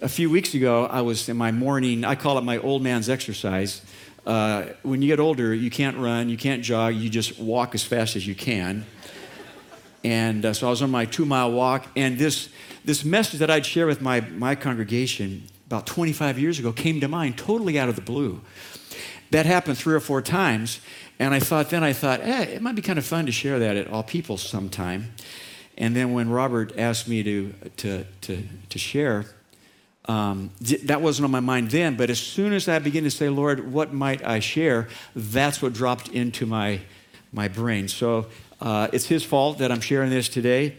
a few weeks ago, I was in my morning, I call it my old man's exercise. Uh, when you get older, you can't run, you can't jog, you just walk as fast as you can. And uh, so I was on my two mile walk, and this, this message that I'd share with my, my congregation about 25 years ago came to mind totally out of the blue. That happened three or four times, and I thought then, I thought, eh, it might be kind of fun to share that at All People sometime. And then when Robert asked me to, to, to, to share, um, that wasn't on my mind then, but as soon as I began to say, Lord, what might I share? That's what dropped into my, my brain. So uh, it's his fault that I'm sharing this today.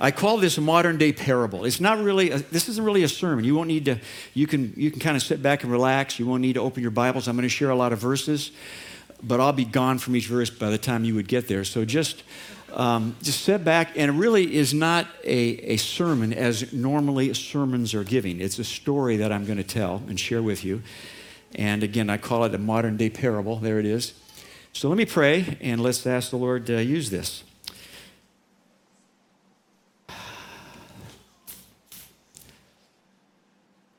I call this a modern day parable. It's not really, a, this isn't really a sermon. You won't need to, you can, you can kind of sit back and relax. You won't need to open your Bibles. I'm going to share a lot of verses, but I'll be gone from each verse by the time you would get there. So just, um, just sit back, and it really is not a, a sermon as normally sermons are giving. It's a story that I'm going to tell and share with you. And again, I call it a modern day parable. There it is. So let me pray and let's ask the Lord to use this.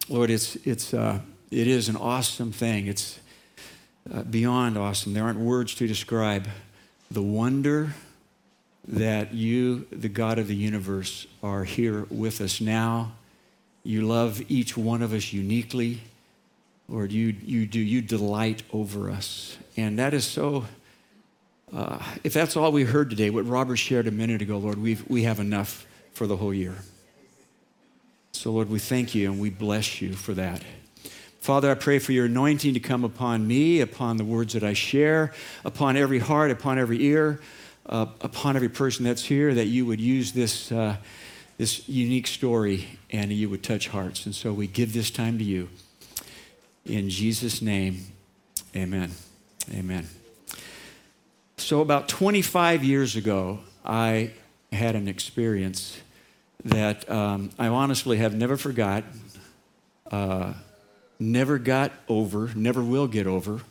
Lord, it's, it's, uh, it is an awesome thing. It's uh, beyond awesome. There aren't words to describe the wonder that you, the God of the universe, are here with us now. You love each one of us uniquely. Lord, you, you do, you delight over us. And that is so, uh, if that's all we heard today, what Robert shared a minute ago, Lord, we've, we have enough for the whole year. So, Lord, we thank you and we bless you for that. Father, I pray for your anointing to come upon me, upon the words that I share, upon every heart, upon every ear, uh, upon every person that's here, that you would use this, uh, this unique story and you would touch hearts. And so we give this time to you. In Jesus' name, amen. Amen. So, about 25 years ago, I had an experience that um, I honestly have never forgot, uh, never got over, never will get over.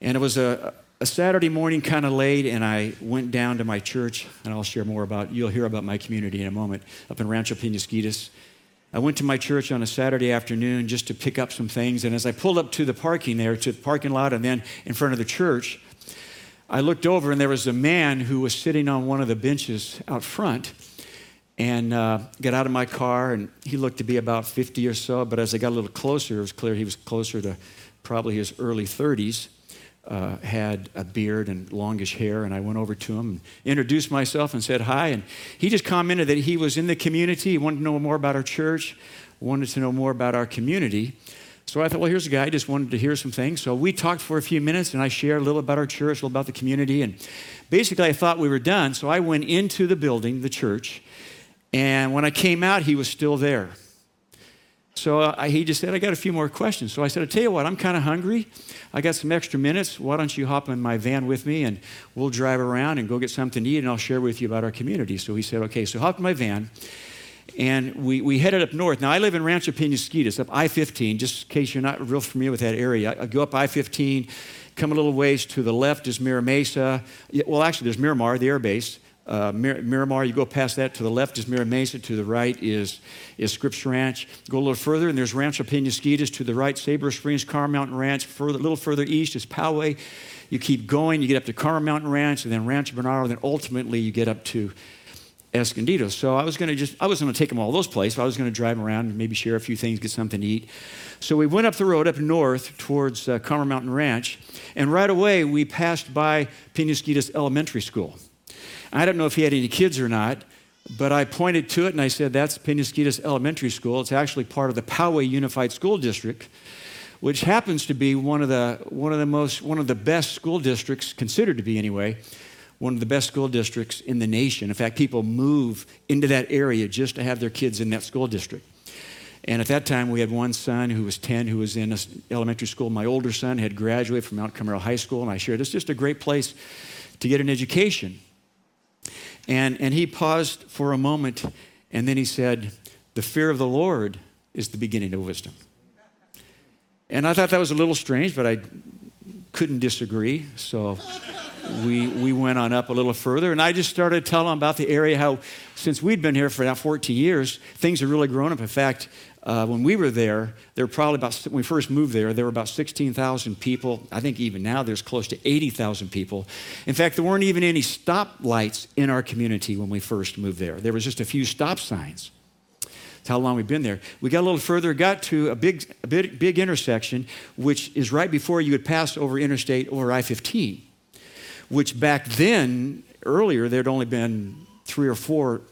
And it was a, a Saturday morning, kind of late, and I went down to my church, and I'll share more about, you'll hear about my community in a moment, up in Rancho Penasquitos. I went to my church on a Saturday afternoon just to pick up some things. And as I pulled up to the parking there, to the parking lot, and then in front of the church, I looked over and there was a man who was sitting on one of the benches out front. And uh, got out of my car, and he looked to be about 50 or so. But as I got a little closer, it was clear he was closer to probably his early 30s uh, had a beard and longish hair, and I went over to him and introduced myself and said hi. And he just commented that he was in the community, he wanted to know more about our church, wanted to know more about our community. So I thought, well, here's a guy, I just wanted to hear some things. So we talked for a few minutes, and I shared a little about our church, a little about the community. And basically, I thought we were done. So I went into the building, the church, and when I came out, he was still there. So uh, he just said, I got a few more questions. So I said, I'll tell you what, I'm kind of hungry. I got some extra minutes. Why don't you hop in my van with me and we'll drive around and go get something to eat and I'll share with you about our community. So he said, okay. So hop in my van and we, we headed up north. Now, I live in Rancho Penasquitos, up I 15, just in case you're not real familiar with that area. I go up I 15, come a little ways to the left is Mira Mesa. Well, actually, there's Miramar, the air base uh, Mir- Miramar, you go past that to the left is Mira Mesa, to the right is, is Scripps Ranch. Go a little further, and there's Rancho Penasquitos. To the right, Sabre Springs, Carr Mountain Ranch. Further, a little further east is Poway. You keep going, you get up to Carr Mountain Ranch, and then Rancho Bernardo, and then ultimately you get up to Escondido. So I was going to just, I wasn't going to take them all those places. I was going to drive around and maybe share a few things, get something to eat. So we went up the road up north towards uh, Mountain Ranch, and right away we passed by Penasquitos Elementary School. I don't know if he had any kids or not, but I pointed to it and I said, That's Penasquitos Elementary School. It's actually part of the Poway Unified School District, which happens to be one of the, one of the most, one of the best school districts, considered to be anyway, one of the best school districts in the nation. In fact, people move into that area just to have their kids in that school district. And at that time, we had one son who was 10 who was in elementary school. My older son had graduated from Mount Carmel High School, and I shared it's just a great place to get an education. And, and he paused for a moment and then he said, The fear of the Lord is the beginning of wisdom. And I thought that was a little strange, but I couldn't disagree. So we, we went on up a little further, and I just started telling them about the area, how since we'd been here for now 14 years, things have really grown up. In fact, uh, when we were there, there were probably about, when we first moved there, there were about 16,000 people. I think even now there's close to 80,000 people. In fact, there weren't even any stoplights in our community when we first moved there. There was just a few stop signs. That's how long we've been there. We got a little further, got to a big, a big, big intersection, which is right before you would pass over Interstate or I 15, which back then, earlier, there'd only been three or four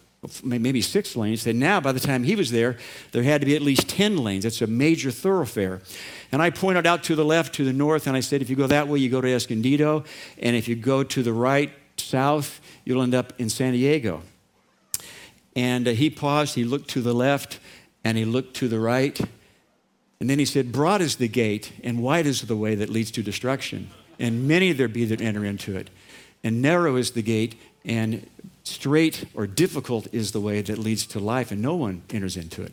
maybe six lanes. And now, by the time he was there, there had to be at least 10 lanes. It's a major thoroughfare. And I pointed out to the left, to the north, and I said, if you go that way, you go to Escondido. And if you go to the right, south, you'll end up in San Diego. And uh, he paused, he looked to the left, and he looked to the right. And then he said, Broad is the gate, and wide is the way that leads to destruction. And many there be that enter into it. And narrow is the gate, and straight or difficult is the way that leads to life, and no one enters into it.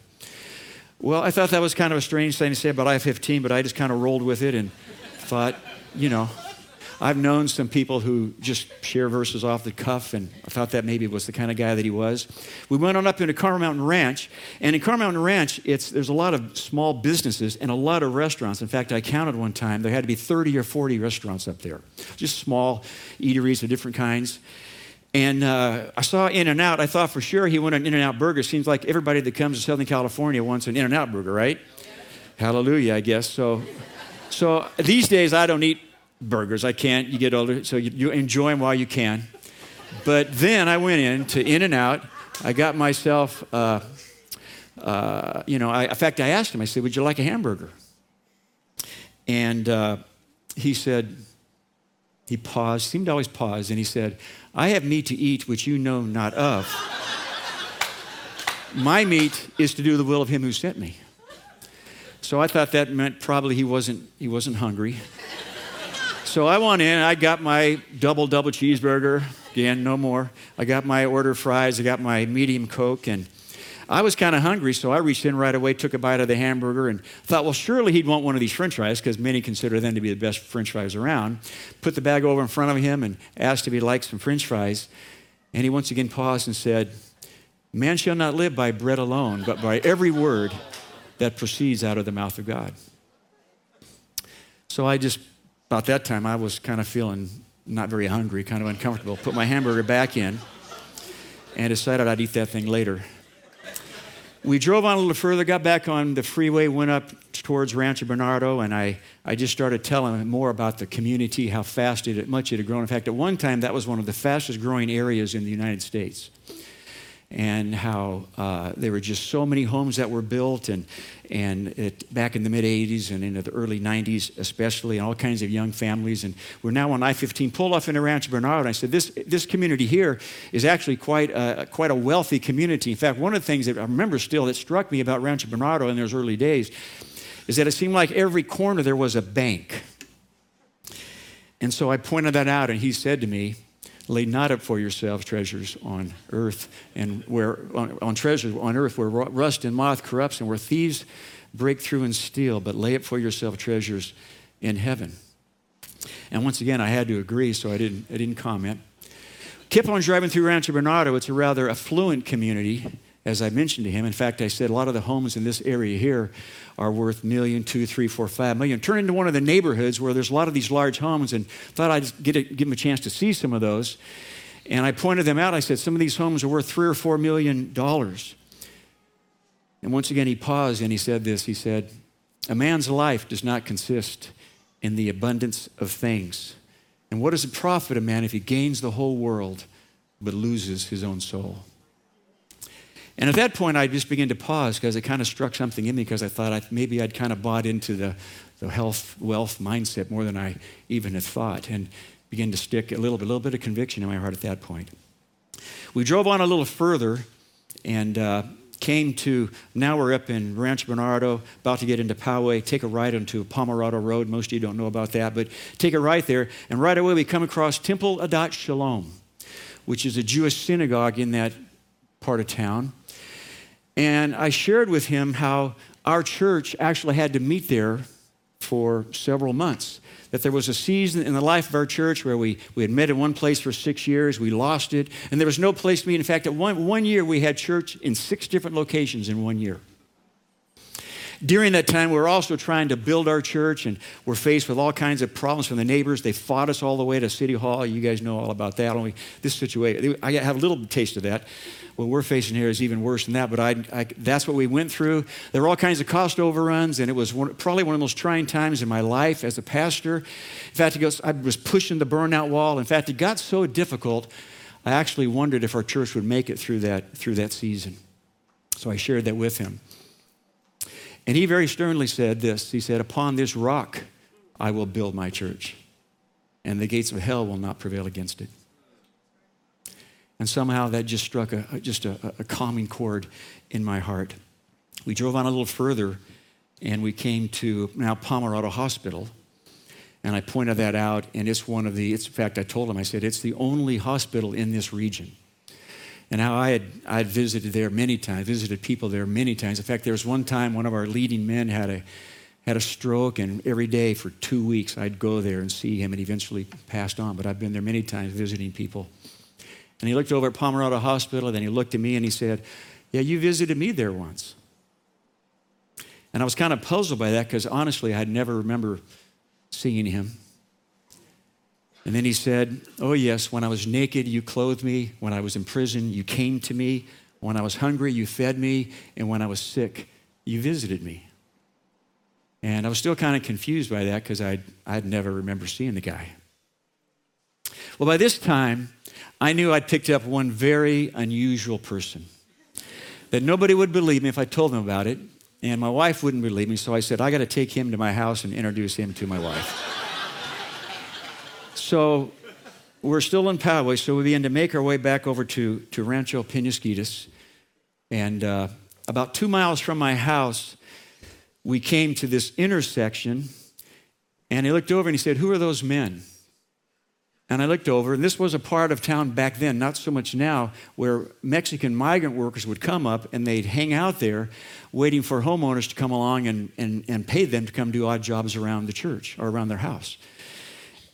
Well, I thought that was kind of a strange thing to say about I 15, but I just kind of rolled with it and thought, you know, I've known some people who just share verses off the cuff, and I thought that maybe was the kind of guy that he was. We went on up into Carmel Mountain Ranch, and in Carmel Mountain Ranch, it's, there's a lot of small businesses and a lot of restaurants. In fact, I counted one time, there had to be 30 or 40 restaurants up there, just small eateries of different kinds. And uh, I saw In N Out. I thought for sure he wanted an In N Out burger. Seems like everybody that comes to Southern California wants an In N Out burger, right? Hallelujah, I guess. So, so these days I don't eat burgers. I can't. You get older, so you, you enjoy them while you can. But then I went in to In N Out. I got myself, uh, uh, you know, I, in fact, I asked him, I said, Would you like a hamburger? And uh, he said, he paused, seemed to always pause, and he said, I have meat to eat which you know not of. My meat is to do the will of him who sent me. So I thought that meant probably he wasn't, he wasn't hungry. So I went in, I got my double, double cheeseburger. Again, no more. I got my order fries, I got my medium Coke, and I was kind of hungry, so I reached in right away, took a bite of the hamburger, and thought, well, surely he'd want one of these french fries, because many consider them to be the best french fries around. Put the bag over in front of him and asked if he'd like some french fries. And he once again paused and said, Man shall not live by bread alone, but by every word that proceeds out of the mouth of God. So I just, about that time, I was kind of feeling not very hungry, kind of uncomfortable. Put my hamburger back in and decided I'd eat that thing later. We drove on a little further, got back on the freeway, went up towards Rancho Bernardo, and I, I just started telling him more about the community, how fast it, much it had grown. In fact, at one time, that was one of the fastest growing areas in the United States and how uh, there were just so many homes that were built and, and it, back in the mid 80s and into the early 90s especially and all kinds of young families. And we're now on i-15 pull off into rancho bernardo. And i said this, this community here is actually quite a, quite a wealthy community. In fact one of the things that i remember still that struck me about rancho bernardo in those early days is that it seemed like every corner there was a bank. And so i pointed that out and he said to me Lay not up for yourselves treasures on earth and where on, on treasures on earth where rust and moth corrupts and where thieves break through and steal, but lay up for yourself treasures in heaven. And once again, I had to agree, so I didn't, I didn't comment. Kept on driving through Rancho Bernardo. It's a rather affluent community, as I mentioned to him. In fact, I said a lot of the homes in this area here are worth million, two, three, four, five million. Turn into one of the neighborhoods where there's a lot of these large homes and thought I'd get a, give him a chance to see some of those. And I pointed them out. I said, some of these homes are worth three or four million dollars. And once again, he paused and he said this. He said, A man's life does not consist in the abundance of things. And what does it profit a man if he gains the whole world but loses his own soul? And at that point, I just began to pause because it kind of struck something in me because I thought I, maybe I'd kind of bought into the, the health, wealth mindset more than I even had thought and began to stick a little bit, a little bit of conviction in my heart at that point. We drove on a little further and uh, came to, now we're up in Rancho Bernardo, about to get into Poway, take a right onto Pomerado Road. Most of you don't know about that, but take a right there. And right away we come across Temple Adat Shalom, which is a Jewish synagogue in that part of town. And I shared with him how our church actually had to meet there for several months. That there was a season in the life of our church where we, we had met in one place for six years, we lost it, and there was no place to meet. In fact, at one, one year we had church in six different locations in one year. During that time, we were also trying to build our church, and we're faced with all kinds of problems from the neighbors. They fought us all the way to City Hall. You guys know all about that. Only this situation, I have a little taste of that. What we're facing here is even worse than that, but I, I, that's what we went through. There were all kinds of cost overruns, and it was one, probably one of the most trying times in my life as a pastor. In fact, goes, I was pushing the burnout wall. In fact, it got so difficult, I actually wondered if our church would make it through that, through that season. So I shared that with him. And he very sternly said this He said, Upon this rock I will build my church, and the gates of hell will not prevail against it. And somehow that just struck a, just a, a calming chord in my heart. We drove on a little further and we came to now Pomerado Hospital. And I pointed that out, and it's one of the, it's, in fact, I told him, I said, it's the only hospital in this region and how I had, I had visited there many times, visited people there many times. In fact, there was one time one of our leading men had a, had a stroke, and every day for two weeks I'd go there and see him, and eventually passed on. But I've been there many times visiting people. And he looked over at Pomerado Hospital, and then he looked at me and he said, Yeah, you visited me there once. And I was kind of puzzled by that because honestly, I'd never remember seeing him. And then he said, Oh, yes, when I was naked, you clothed me. When I was in prison, you came to me. When I was hungry, you fed me. And when I was sick, you visited me. And I was still kind of confused by that because I'd, I'd never remember seeing the guy. Well, by this time, I knew I'd picked up one very unusual person that nobody would believe me if I told them about it. And my wife wouldn't believe me, so I said, I got to take him to my house and introduce him to my wife. So we're still in Poway, so we began to make our way back over to, to Rancho Penasquitos. And uh, about two miles from my house, we came to this intersection, and he looked over and he said, Who are those men? And I looked over, and this was a part of town back then, not so much now, where Mexican migrant workers would come up and they'd hang out there waiting for homeowners to come along and, and, and pay them to come do odd jobs around the church or around their house.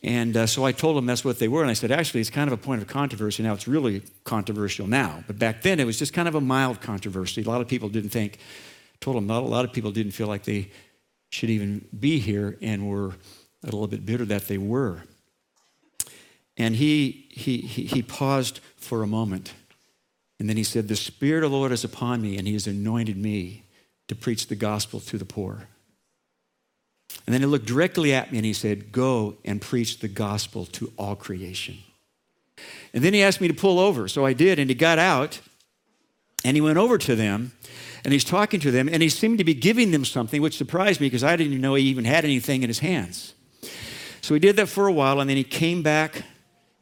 And uh, so I told them that's what they were. And I said, actually, it's kind of a point of controversy. Now it's really controversial now. But back then, it was just kind of a mild controversy. A lot of people didn't think, told them, not a lot of people didn't feel like they should even be here and were a little bit bitter that they were. And he, he, he, he paused for a moment. And then he said, The Spirit of the Lord is upon me, and he has anointed me to preach the gospel to the poor. And then he looked directly at me and he said, Go and preach the gospel to all creation. And then he asked me to pull over. So I did, and he got out and he went over to them and he's talking to them and he seemed to be giving them something, which surprised me because I didn't even know he even had anything in his hands. So he did that for a while and then he came back.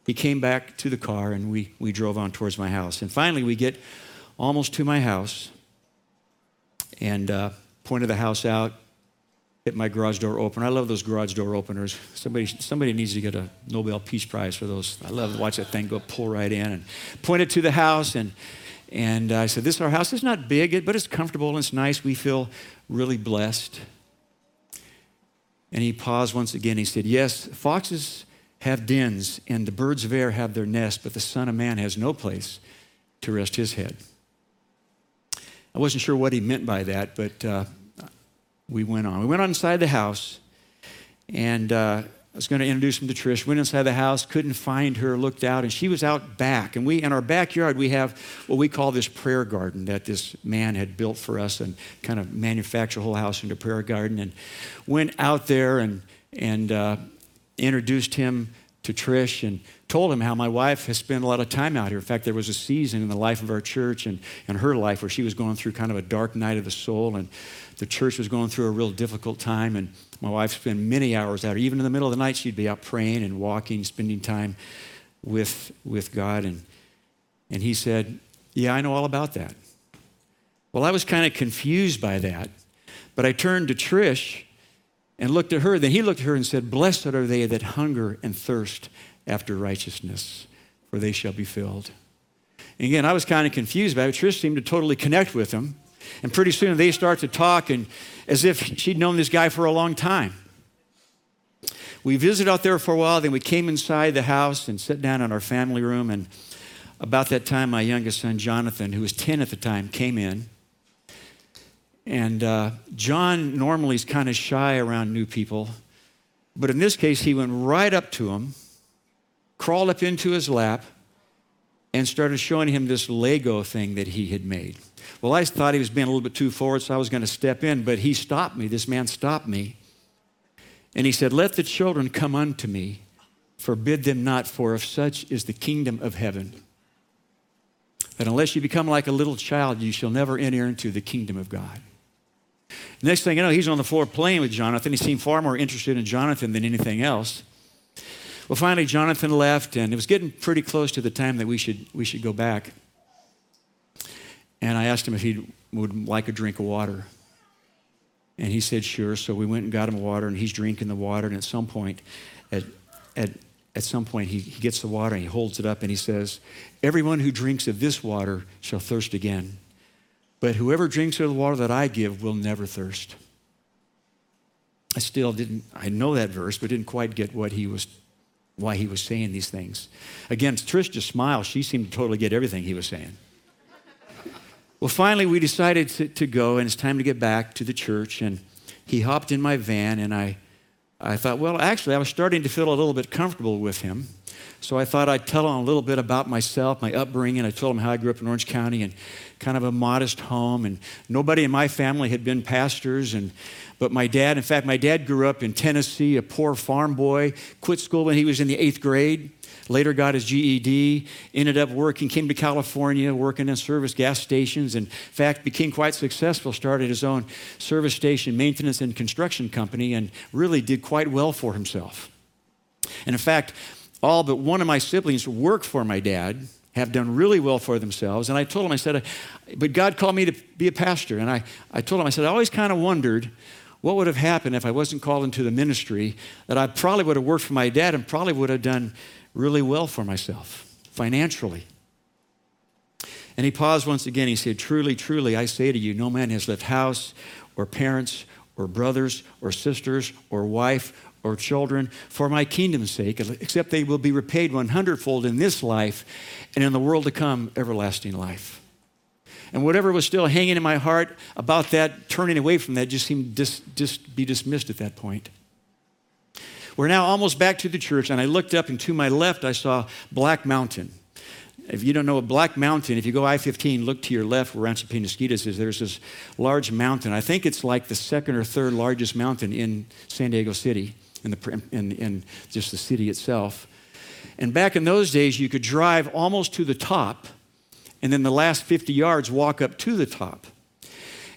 He came back to the car and we, we drove on towards my house. And finally, we get almost to my house and uh, pointed the house out hit my garage door open. I love those garage door openers. Somebody, somebody needs to get a Nobel Peace Prize for those. I love to watch that thing go pull right in and point it to the house. And, and I said, This is our house. It's not big, but it's comfortable and it's nice. We feel really blessed. And he paused once again. He said, Yes, foxes have dens and the birds of air have their nest, but the Son of Man has no place to rest his head. I wasn't sure what he meant by that, but uh, we went on. We went inside the house, and uh, I was going to introduce him to Trish. Went inside the house, couldn't find her, looked out, and she was out back. And we, in our backyard, we have what we call this prayer garden that this man had built for us and kind of manufactured a whole house into a prayer garden. And went out there and, and uh, introduced him to Trish and told him how my wife has spent a lot of time out here. In fact, there was a season in the life of our church and, and her life where she was going through kind of a dark night of the soul, and the church was going through a real difficult time. And my wife spent many hours out. Here. Even in the middle of the night, she'd be out praying and walking, spending time with, with God. And, and he said, Yeah, I know all about that. Well, I was kind of confused by that, but I turned to Trish and looked at her. Then he looked at her and said, Blessed are they that hunger and thirst after righteousness, for they shall be filled. And again, I was kind of confused by it. Trish seemed to totally connect with him. And pretty soon they start to talk and as if she'd known this guy for a long time. we visited out there for a while. Then we came inside the house and sat down in our family room. And about that time, my youngest son, Jonathan, who was 10 at the time, came in. And uh, John normally is kind of shy around new people. But in this case, he went right up to him, crawled up into his lap, and started showing him this Lego thing that he had made. Well, I thought he was being a little bit too forward, so I was going to step in, but he stopped me. This man stopped me. And he said, Let the children come unto me, forbid them not, for of such is the kingdom of heaven. That unless you become like a little child, you shall never enter into the kingdom of God. Next thing you know, he's on the floor playing with Jonathan. He seemed far more interested in Jonathan than anything else. Well, finally, Jonathan left, and it was getting pretty close to the time that we should, we should go back. And I asked him if he would like a drink of water. And he said, sure. So we went and got him water, and he's drinking the water. And at some point, at, at, at some point, he, he gets the water and he holds it up and he says, Everyone who drinks of this water shall thirst again. But whoever drinks of the water that I give will never thirst. I still didn't, I know that verse, but didn't quite get what he was, why he was saying these things. Again, Trish just smiled. She seemed to totally get everything he was saying. Well, finally, we decided to, to, go, and it's time to get back to the church. And he hopped in my van, and I, I thought, well, actually, I was starting to feel a little bit comfortable with him. So I thought I'd tell him a little bit about myself, my upbringing. I told him how I grew up in Orange County and kind of a modest home. And nobody in my family had been pastors. And, but my dad, in fact, my dad grew up in Tennessee, a poor farm boy, quit school when he was in the eighth grade. Later got his GED, ended up working, came to California, working in service gas stations, and in fact became quite successful, started his own service station maintenance and construction company, and really did quite well for himself. And in fact, all but one of my siblings work for my dad, have done really well for themselves. And I told him, I said, but God called me to be a pastor. And I, I told him, I said, I always kind of wondered what would have happened if I wasn't called into the ministry, that I probably would have worked for my dad and probably would have done really well for myself financially. And he paused once again. He said, Truly, truly, I say to you, no man has left house or parents or brothers or sisters or wife or children for my kingdom's sake, except they will be repaid one hundredfold in this life and in the world to come, everlasting life. And whatever was still hanging in my heart about that, turning away from that, just seemed to dis, dis, be dismissed at that point. We're now almost back to the church, and I looked up, and to my left, I saw Black Mountain. If you don't know a Black Mountain, if you go I 15, look to your left where Rancho Penasquitos is, there's this large mountain. I think it's like the second or third largest mountain in San Diego City, in, the, in, in just the city itself. And back in those days, you could drive almost to the top, and then the last 50 yards walk up to the top.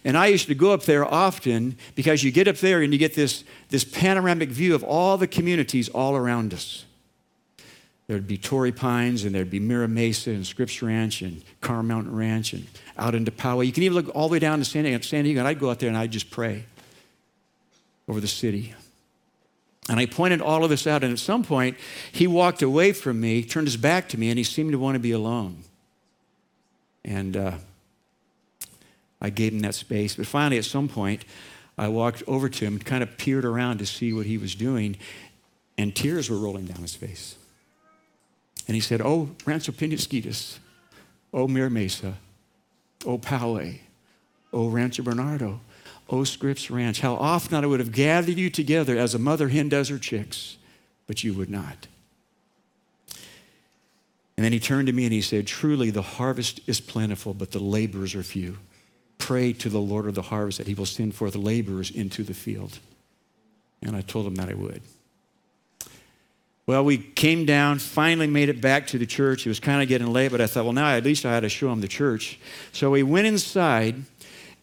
And I used to go up there often because you get up there and you get this, this panoramic view of all the communities all around us. There'd be Torrey Pines, and there'd be Mira Mesa, and Scripps Ranch, and Carr Mountain Ranch, and out into Poway. You can even look all the way down to San Diego, San Diego, and I'd go out there and I'd just pray over the city. And I pointed all of this out, and at some point, he walked away from me, turned his back to me, and he seemed to want to be alone. And uh, I gave him that space. But finally, at some point, I walked over to him, kind of peered around to see what he was doing, and tears were rolling down his face. And he said, Oh, Rancho Penasquitos, oh, Mira Mesa, oh, Poway, oh, Rancho Bernardo, Scripps Ranch, how often I would have gathered you together as a mother hen does her chicks, but you would not. And then he turned to me and he said, Truly, the harvest is plentiful, but the laborers are few pray to the Lord of the harvest that he will send forth laborers into the field. And I told him that I would. Well, we came down, finally made it back to the church. It was kind of getting late, but I thought, well, now at least I had to show him the church. So we went inside,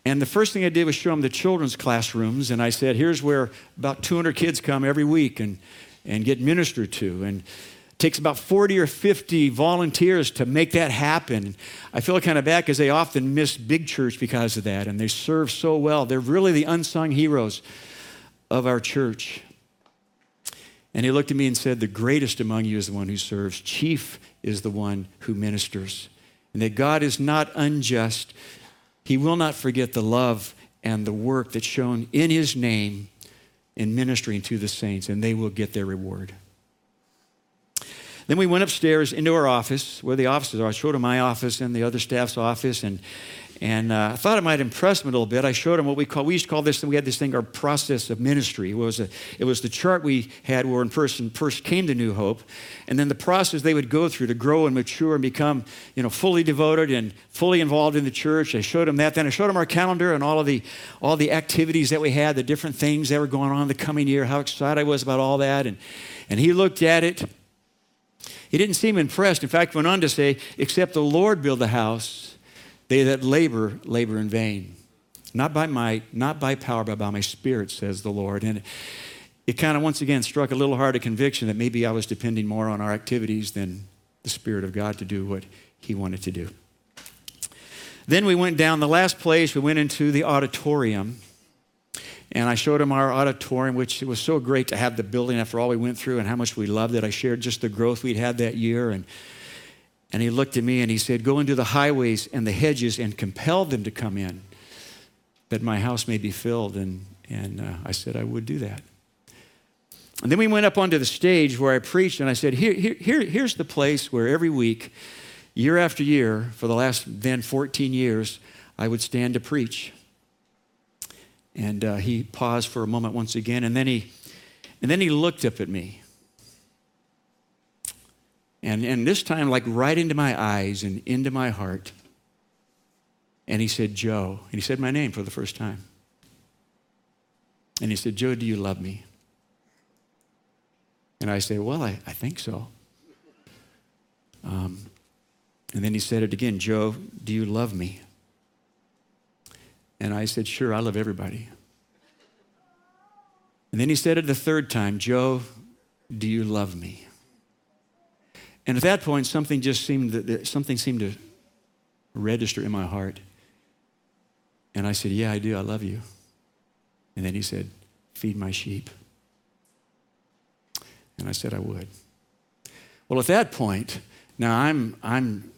and the first thing I did was show them the children's classrooms. And I said, here's where about 200 kids come every week and, and get ministered to. And it takes about 40 or 50 volunteers to make that happen. I feel kind of bad because they often miss big church because of that, and they serve so well. They're really the unsung heroes of our church. And he looked at me and said, The greatest among you is the one who serves, chief is the one who ministers. And that God is not unjust. He will not forget the love and the work that's shown in his name in ministering to the saints, and they will get their reward. Then we went upstairs into our office, where the offices are. I showed him my office and the other staff's office, and and uh, I thought it might impress him a little bit. I showed him what we call, we used to call this, we had this thing, our process of ministry. It was, a, it was the chart we had where a person first came to New Hope, and then the process they would go through to grow and mature and become, you know, fully devoted and fully involved in the church. I showed him that. Then I showed him our calendar and all of the, all the activities that we had, the different things that were going on in the coming year, how excited I was about all that. And, and he looked at it. He didn't seem impressed. In fact, went on to say, except the Lord build the house, they that labor, labor in vain. Not by might, not by power, but by my spirit, says the Lord. And it kind of once again struck a little hard a conviction that maybe I was depending more on our activities than the Spirit of God to do what He wanted to do. Then we went down the last place, we went into the auditorium. And I showed him our auditorium, which it was so great to have the building after all we went through and how much we loved it. I shared just the growth we'd had that year. And and he looked at me and he said, Go into the highways and the hedges and compel them to come in, that my house may be filled. And, and uh, I said, I would do that. And then we went up onto the stage where I preached, and I said, here, here, here, Here's the place where every week, year after year, for the last then 14 years, I would stand to preach. And uh, he paused for a moment once again, and then he, and then he looked up at me. And, and this time, like right into my eyes and into my heart. And he said, Joe. And he said my name for the first time. And he said, Joe, do you love me? And I said, Well, I, I think so. Um, and then he said it again Joe, do you love me? And I said, Sure, I love everybody. And then he said it the third time Joe, do you love me? And at that point, something just seemed something seemed to register in my heart. And I said, Yeah, I do. I love you. And then he said, Feed my sheep. And I said I would. Well, at that point, now I'm I'm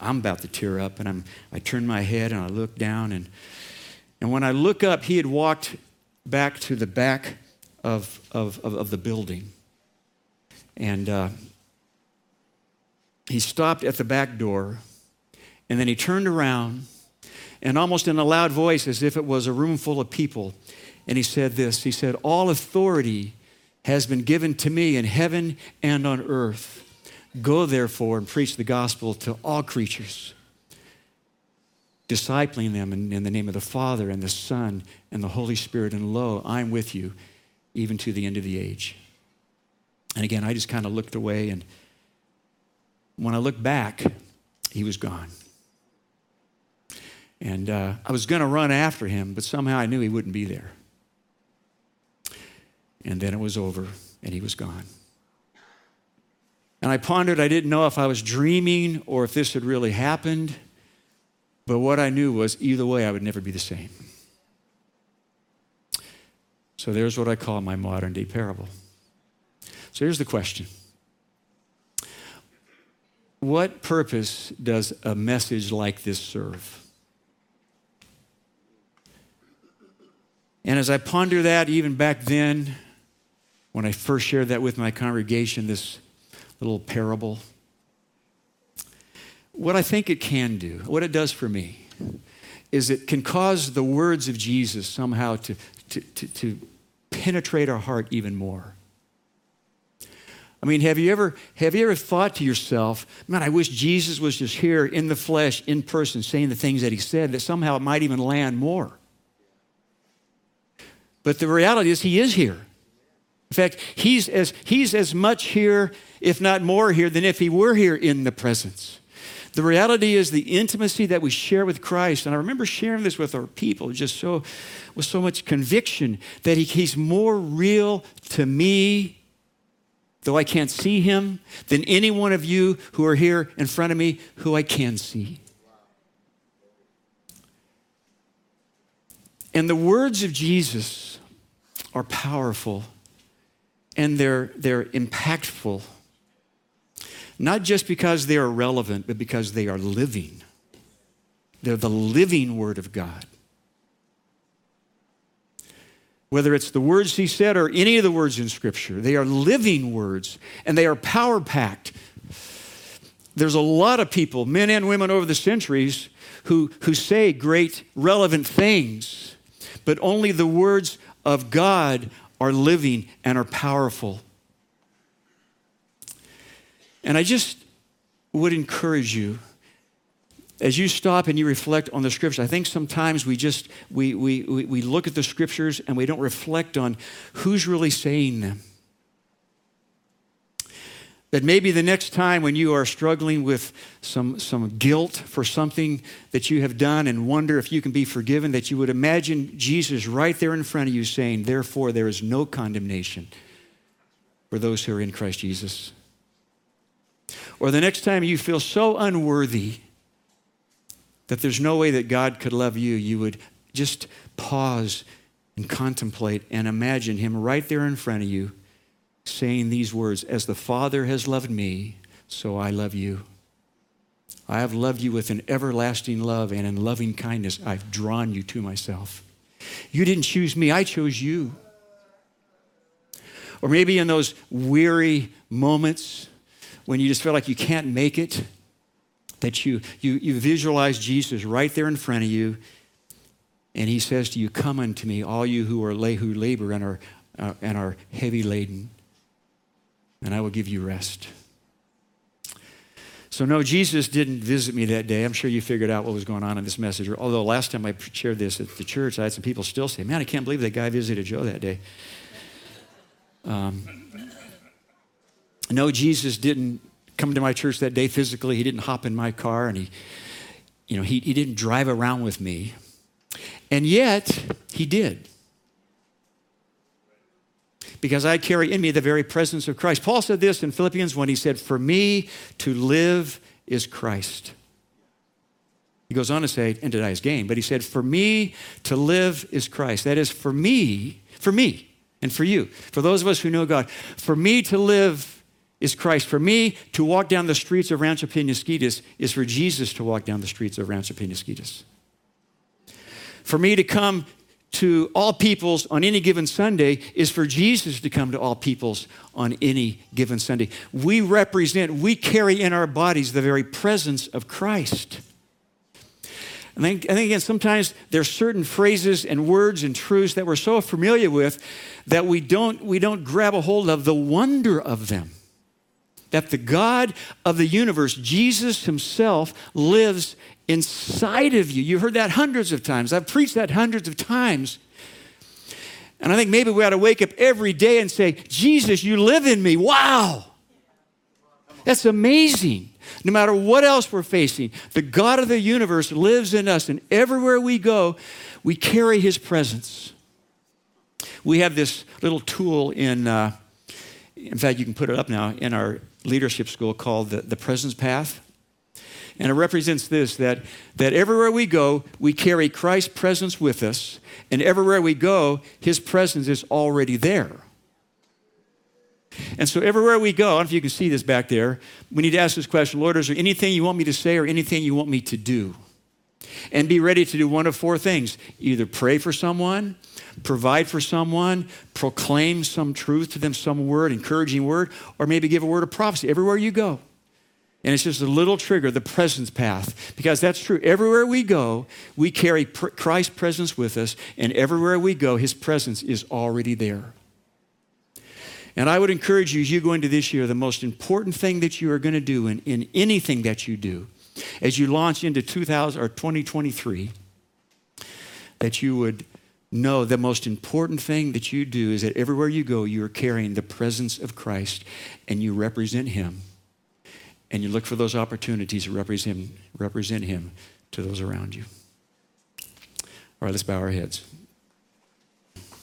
I'm about to tear up, and I'm I turn my head and I look down, and and when I look up, he had walked back to the back of of of, of the building, and. Uh, he stopped at the back door and then he turned around and almost in a loud voice, as if it was a room full of people, and he said this He said, All authority has been given to me in heaven and on earth. Go therefore and preach the gospel to all creatures, discipling them in, in, the name of the Father and the Son and the Holy Spirit. And lo, I'm with you even to the end of the age. And again, I just kind of looked away and when I looked back, he was gone. And uh, I was going to run after him, but somehow I knew he wouldn't be there. And then it was over, and he was gone. And I pondered, I didn't know if I was dreaming or if this had really happened. But what I knew was either way, I would never be the same. So there's what I call my modern day parable. So here's the question what purpose does a message like this serve? And as I ponder that, even back then, when I first shared that with my congregation, this little parable, what I think it can do, what it does for me, is it can cause the words of Jesus somehow to, to, to, to penetrate our heart even more. I mean, have you ever have you ever thought to yourself, man, I wish Jesus was just here in the flesh, in person, saying the things that he said, that somehow it might even land more. But the reality is he is here. In fact, he's as he's as much here, if not more here, than if he were here in the presence. The reality is the intimacy that we share with Christ, and I remember sharing this with our people just so with so much conviction that he, he's more real to me though I can't see him, than any one of you who are here in front of me who I can see. And the words of Jesus are powerful and they're, they're impactful, not just because they are relevant, but because they are living. They're the living Word of God. Whether it's the words he said or any of the words in Scripture. They are living words and they are power packed. There's a lot of people, men and women over the centuries, who, who say great, relevant things, but only the words of God are living and are powerful. And I just would encourage you as you stop and you reflect on the scriptures, I think sometimes we just we, we, we look at the scriptures and we don't reflect on who's really saying them. That maybe the next time when you are struggling with some, some guilt for something that you have done and wonder if you can be forgiven, that you would imagine Jesus right there in front of you saying, Therefore, there is no condemnation for those who are in Christ Jesus. Or the next time you feel so unworthy that there's no way that God could love you, you would just pause and contemplate and imagine Him right there in front of you saying these words As the Father has loved me, so I love you. I have loved you with an everlasting love, and in loving kindness, I've drawn you to myself. You didn't choose me, I chose you. Or maybe in those weary moments when you just feel like you can't make it, that you, you, you visualize Jesus right there in front of you, and he says to you, Come unto me, all you who are who labor and are, uh, and are heavy laden, and I will give you rest. So, no, Jesus didn't visit me that day. I'm sure you figured out what was going on in this message. Although last time I shared this at the church, I had some people still say, Man, I can't believe that guy visited Joe that day. Um, no, Jesus didn't come to my church that day physically. He didn't hop in my car and he, you know, he, he didn't drive around with me. And yet, he did. Because I carry in me the very presence of Christ. Paul said this in Philippians when he said, For me to live is Christ. He goes on to say, and to die is gain, but he said, For me to live is Christ. That is, for me, for me, and for you, for those of us who know God, for me to live is Christ. For me, to walk down the streets of Rancho Penasquitos is for Jesus to walk down the streets of Rancho Penasquitos. For me to come to all peoples on any given Sunday is for Jesus to come to all peoples on any given Sunday. We represent, we carry in our bodies the very presence of Christ. And think, think again, sometimes there's certain phrases and words and truths that we're so familiar with that we don't, we don't grab a hold of the wonder of them that the God of the universe, Jesus Himself, lives inside of you. You've heard that hundreds of times. I've preached that hundreds of times. And I think maybe we ought to wake up every day and say, Jesus, you live in me. Wow. That's amazing. No matter what else we're facing, the God of the universe lives in us, and everywhere we go, we carry His presence. We have this little tool in, uh, in fact, you can put it up now in our leadership school called the, the Presence Path. And it represents this that, that everywhere we go, we carry Christ's presence with us, and everywhere we go, his presence is already there. And so everywhere we go, I don't know if you can see this back there, we need to ask this question Lord, is there anything you want me to say or anything you want me to do? And be ready to do one of four things either pray for someone, provide for someone, proclaim some truth to them, some word, encouraging word, or maybe give a word of prophecy everywhere you go. And it's just a little trigger, the presence path, because that's true. Everywhere we go, we carry pr- Christ's presence with us, and everywhere we go, his presence is already there. And I would encourage you, as you go into this year, the most important thing that you are going to do in, in anything that you do, as you launch into 2000 or 2023, that you would know the most important thing that you do is that everywhere you go, you are carrying the presence of Christ and you represent Him. And you look for those opportunities to represent, represent Him to those around you. All right, let's bow our heads.